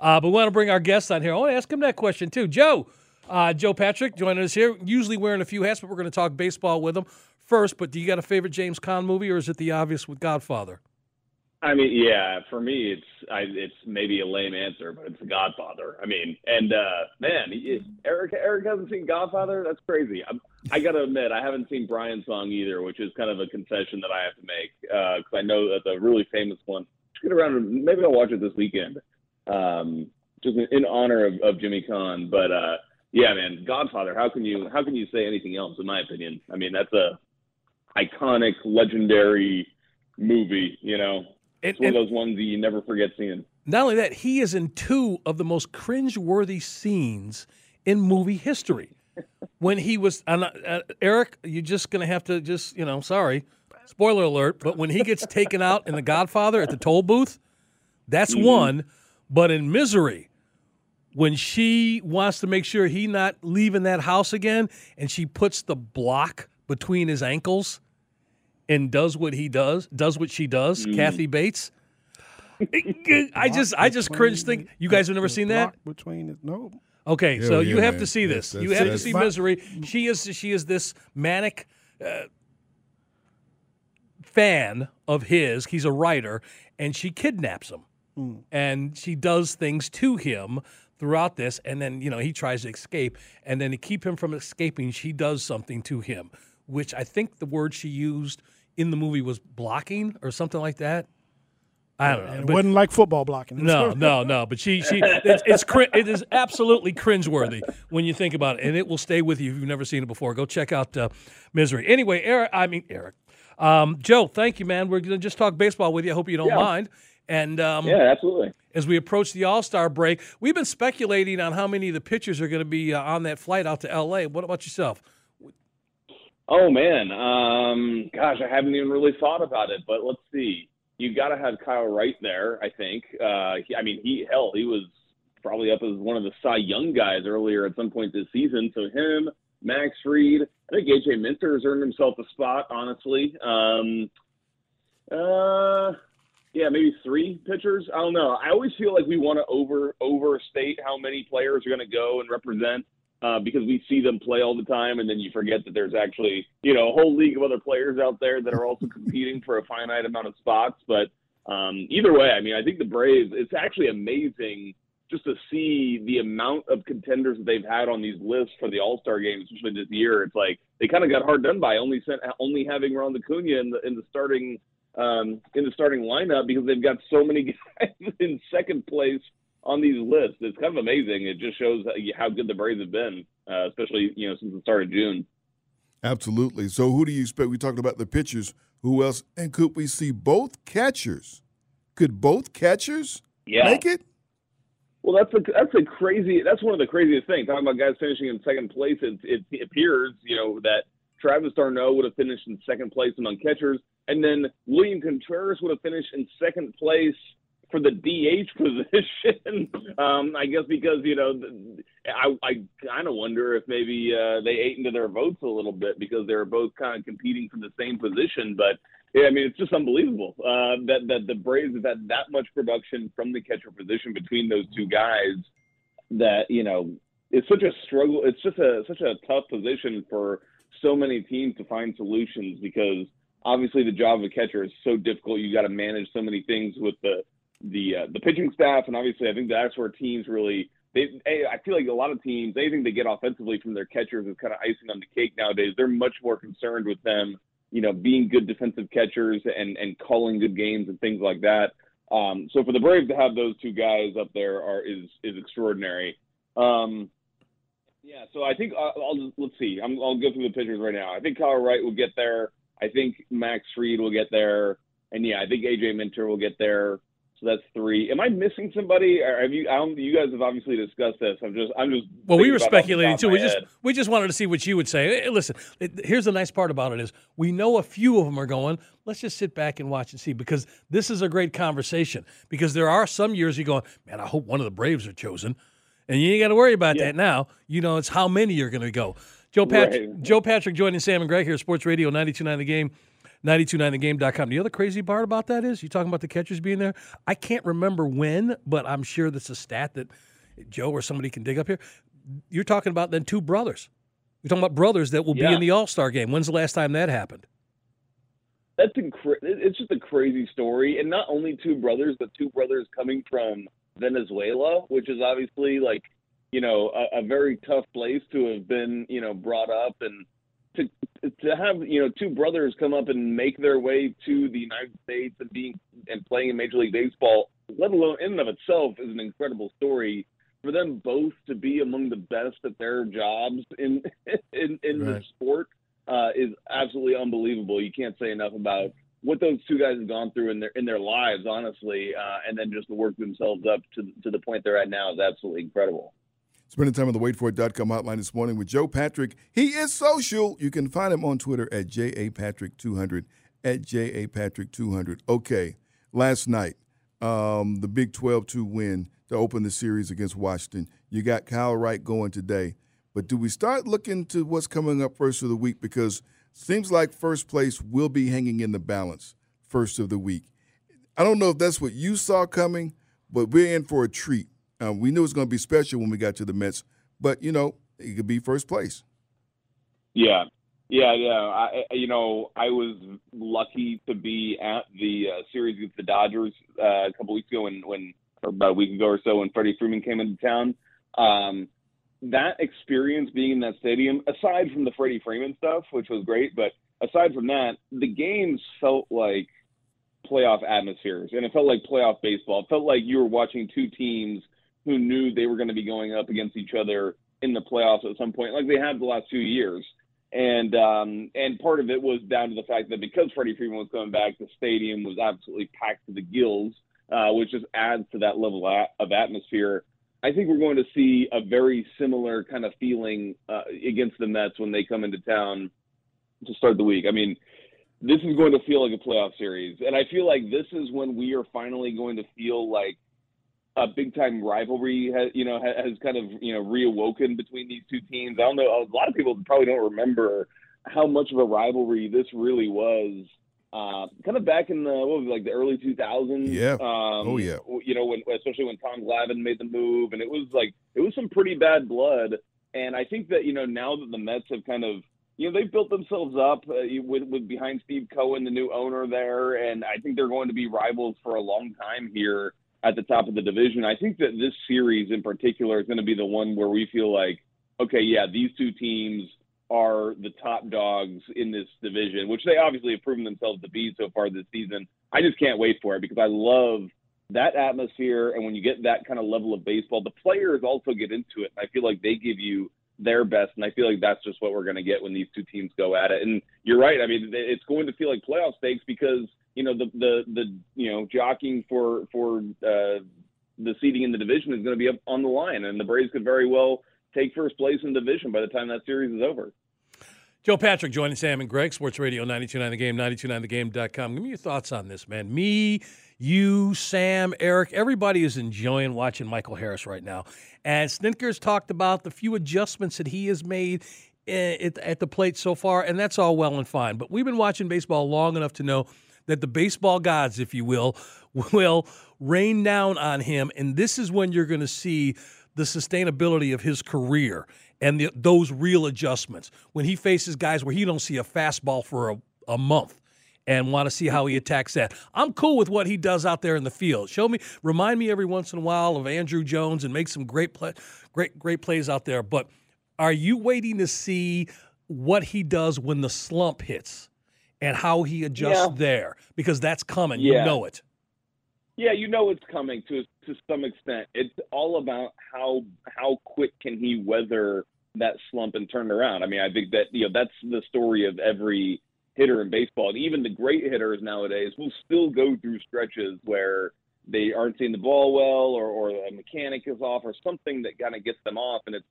Uh, but we want to bring our guests on here. I want to ask him that question too. Joe, uh, Joe Patrick joining us here, usually wearing a few hats, but we're going to talk baseball with him first. But do you got a favorite James Caan movie, or is it the obvious with Godfather? I mean, yeah, for me, it's I, it's maybe a lame answer, but it's The Godfather. I mean, and uh, man, Eric Eric hasn't seen Godfather. That's crazy. I'm, I got to admit, I haven't seen Brian's song either, which is kind of a confession that I have to make because uh, I know that the really famous one. Get around, maybe I'll watch it this weekend, um, just in, honor of, of Jimmy Caan. But uh, yeah, man, Godfather. How can you how can you say anything else? In my opinion, I mean that's a iconic, legendary movie. You know, it's one of those ones that you never forget seeing. Not only that, he is in two of the most cringe-worthy scenes in movie history. when he was uh, uh, Eric, you're just gonna have to just you know, sorry, spoiler alert. But when he gets taken out in The Godfather at the toll booth, that's mm-hmm. one. But in Misery, when she wants to make sure he not leaving that house again, and she puts the block between his ankles and does what he does, does what she does, mm. Kathy Bates. I just I just cringe think you guys have never seen that between no Okay, Hell so yeah, you have man. to see this. That's, you have to see Misery. She is she is this manic uh, fan of his. He's a writer, and she kidnaps him, mm. and she does things to him throughout this. And then you know he tries to escape, and then to keep him from escaping, she does something to him, which I think the word she used in the movie was blocking or something like that. I don't know. it wasn't like football blocking. No, no, no. But she, she, it's, it's it is absolutely cringeworthy when you think about it, and it will stay with you if you've never seen it before. Go check out uh, Misery. Anyway, Eric, I mean Eric, um, Joe, thank you, man. We're gonna just talk baseball with you. I hope you don't yeah. mind. And um, yeah, absolutely. As we approach the All Star break, we've been speculating on how many of the pitchers are going to be uh, on that flight out to L.A. What about yourself? Oh man, um, gosh, I haven't even really thought about it, but let's see you got to have Kyle Wright there. I think. Uh, he, I mean, he hell, he was probably up as one of the Cy Young guys earlier at some point this season. So him, Max Fried, I think AJ Minter has earned himself a spot. Honestly, um, uh, yeah, maybe three pitchers. I don't know. I always feel like we want to over overstate how many players are going to go and represent uh, because we see them play all the time, and then you forget that there's actually you know a whole league of other players out there that are also competing for a finite amount of spots. But um, either way, I mean, I think the Braves. It's actually amazing just to see the amount of contenders that they've had on these lists for the All Star games, especially this year. It's like they kind of got hard done by only sent, only having Ron Acuna in the in the starting um, in the starting lineup because they've got so many guys in second place on these lists. It's kind of amazing. It just shows how good the Braves have been, uh, especially you know since the start of June. Absolutely. So, who do you expect? We talked about the pitchers. Who else? And could we see both catchers? Could both catchers yeah. make it? Well, that's a that's a crazy. That's one of the craziest things. Talking about guys finishing in second place, it, it appears you know that Travis d'Arnaud would have finished in second place among catchers, and then William Contreras would have finished in second place for the DH position. um, I guess because you know, I I kind of wonder if maybe uh, they ate into their votes a little bit because they were both kind of competing for the same position. But yeah, I mean, it's just unbelievable uh, that that the Braves have had that much production from the catcher position between those two guys. That you know, it's such a struggle. It's just a such a tough position for so many teams to find solutions because obviously the job of a catcher is so difficult. You got to manage so many things with the the uh, the pitching staff, and obviously I think that's where teams really. They, I feel like a lot of teams, anything they get offensively from their catchers is kind of icing on the cake nowadays. They're much more concerned with them, you know, being good defensive catchers and and calling good games and things like that. Um, so for the Braves to have those two guys up there are is is extraordinary. Um, yeah, so I think uh, I'll just, let's see. I'm, I'll go through the pitchers right now. I think Kyle Wright will get there. I think Max Fried will get there, and yeah, I think AJ Minter will get there. So that's three. Am I missing somebody? Or have you? I don't, you guys have obviously discussed this. I'm just. I'm just. Well, we were thinking about it off the speculating too. We just head. we just wanted to see what you would say. Hey, listen, it, here's the nice part about it is we know a few of them are going. Let's just sit back and watch and see because this is a great conversation. Because there are some years you're going, man, I hope one of the Braves are chosen, and you ain't got to worry about Yeah. that now. You know, it's how many you're going to go. Joe Patrick, Right. Joe Patrick joining Sam and Greg here, at Sports Radio 92.9 The Game. 929thegame.com. The other crazy part about that is you talking about the catchers being there. I can't remember when, but I'm sure that's a stat that Joe or somebody can dig up here. You're talking about then two brothers. You're talking about brothers that will be in the All Star game. When's the last time that happened? that's incre- it's just a crazy story and not only two brothers but two brothers coming from venezuela which is obviously like you know a, a very tough place to have been you know brought up and to to have you know two brothers come up and make their way to the united states and being and playing in major league baseball let alone in and of itself is an incredible story for them both to be among the best at their jobs in in in the sport uh, is absolutely unbelievable. You can't say enough about what those two guys have gone through in their in their lives, honestly, uh, and then just to work themselves up to to the point they're at now is absolutely incredible. Spending time on the waitfor.com hotline this morning with Joe Patrick. He is social. You can find him on Twitter at JAPatrick200, at JAPatrick200. Okay, last night, um, the Big 12 2 win to open the series against Washington. You got Kyle Wright going today. But do we start looking to what's coming up first of the week? Because seems like first place will be hanging in the balance first of the week. I don't know if that's what you saw coming, but we're in for a treat. Um, we knew it was going to be special when we got to the Mets, but you know it could be first place. Yeah, yeah, yeah. I, you know, I was lucky to be at the uh, series against the Dodgers uh, a couple weeks ago, when, when or about a week ago or so, when Freddie Freeman came into town. Um, that experience being in that stadium, aside from the Freddie Freeman stuff, which was great, but aside from that, the games felt like playoff atmospheres, and it felt like playoff baseball. It felt like you were watching two teams who knew they were going to be going up against each other in the playoffs at some point, like they have the last two years. And um, and part of it was down to the fact that because Freddie Freeman was coming back, the stadium was absolutely packed to the gills, uh, which just adds to that level of atmosphere. I think we're going to see a very similar kind of feeling uh, against the Mets when they come into town to start the week. I mean, this is going to feel like a playoff series, and I feel like this is when we are finally going to feel like a big time rivalry has you know has kind of you know reawoken between these two teams. I don't know. A lot of people probably don't remember how much of a rivalry this really was. Uh, kind of back in the what was it, like the early 2000s. Yeah. Um, Oh, yeah. You know when especially when Tom Glavine made the move, and it was like it was some pretty bad blood. And I think that you know now that the Mets have kind of you know they've built themselves up uh, with with behind Steve Cohen, the new owner there, and I think they're going to be rivals for a long time here at the top of the division. I think that this series in particular is going to be the one where we feel like, okay, yeah, these two teams are the top dogs in this division, which they obviously have proven themselves to be so far this season. I just can't wait for it because I love that atmosphere. And when you get that kind of level of baseball, the players also get into it. I feel like they give you their best. And I feel like that's just what we're going to get when these two teams go at it. And you're right. I mean, it's going to feel like playoff stakes because, you know, the, the, the, you know, jockeying for, for, uh, the seeding in the division is going to be up on the line, and the Braves could very well take first place in the division by the time that series is over. Joe Patrick joining Sam and Greg, Sports Radio 929 The Game, 929thegame.com. Give me your thoughts on this, man. Me, you, Sam, Eric, everybody is enjoying watching Michael Harris right now. And Snitker's talked about the few adjustments that he has made eh, at the plate so far, and that's all well and fine. But we've been watching baseball long enough to know that the baseball gods, if you will, will rain down on him. And this is when you're going to see the sustainability of his career and the, those real adjustments when he faces guys where he don't see a fastball for a, a month and want to see how he attacks that. I'm cool with what he does out there in the field. Show me, remind me every once in a while of Andruw Jones and make some great play, great great plays out there. But are you waiting to see what he does when the slump hits and how he adjusts Yeah. there? Because that's coming. Yeah. You know it. Yeah, you know it's coming to to some extent. It's all about how how quick can he weather that slump and turn around. I mean, I think that you know that's the story of every hitter in baseball, and even the great hitters nowadays will still go through stretches where they aren't seeing the ball well, or or a mechanic is off, or something that kind of gets them off, and it's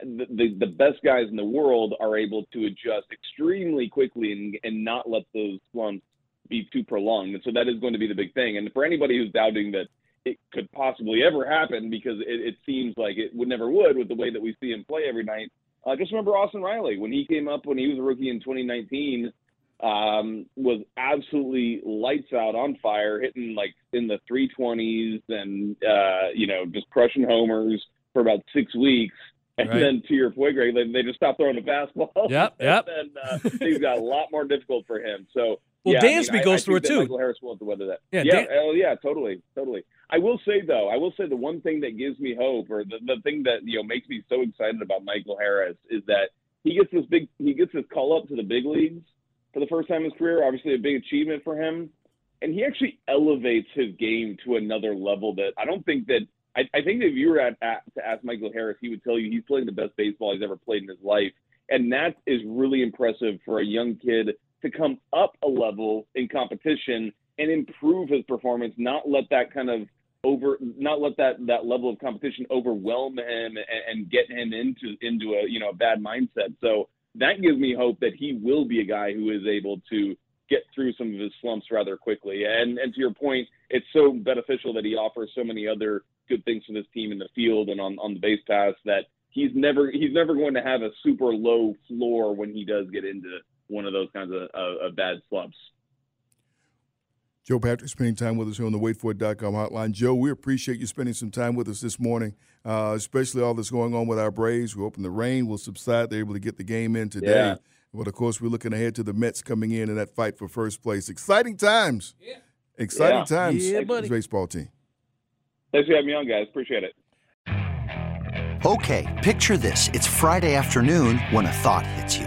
the, the the best guys in the world are able to adjust extremely quickly and and not let those slumps be too prolonged. And so that is going to be the big thing. And for anybody who's doubting that it could possibly ever happen because it, it seems like it would never would with the way that we see him play every night, uh, just remember Austin Riley when he came up when he was a rookie in 2019 um, was absolutely lights out on fire, hitting like in the 320s and uh, you know just crushing homers for about six weeks. And Right. then to your point, Greg, they, they just stopped throwing the fastball. Yep, yep. and uh, things got a lot more difficult for him. So Well, yeah, I mean, Dansby I- goes I through it too. Michael Harris will have to weather that. Yeah, Yeah, Dan- oh yeah, totally, totally. I will say though, I will say the one thing that gives me hope, or the, the thing that you know makes me so excited about Michael Harris, is that he gets this big, he gets this call up to the big leagues for the first time in his career. Obviously, a big achievement for him, and he actually elevates his game to another level that I don't think that. I, I think that if you were at, at, to ask Michael Harris, he would tell you he's playing the best baseball he's ever played in his life, and that is really impressive for a young kid to come up a level in competition and improve his performance, not let that kind of over not let that that level of competition overwhelm him and, and get him into into a you know a bad mindset. So that gives me hope that he will be a guy who is able to get through some of his slumps rather quickly. And and to your point, it's so beneficial that he offers so many other good things for this team in the field and on, on the base paths that he's never he's never going to have a super low floor when he does get into one of those kinds of, of, of bad slumps. Joe Patrick spending time with us here on the waitforit.com hotline. Joe, we appreciate you spending some time with us this morning, uh, especially all that's going on with our Braves. We're hoping the rain will subside. They're able to get the game in today. Yeah. But of course, we're looking ahead to the Mets coming in and that fight for first place. Exciting times. Yeah. Exciting Yeah. times Yeah, for buddy. baseball team. Thanks for having me on, guys. Appreciate it. Okay, picture this. It's Friday afternoon when a thought hits you.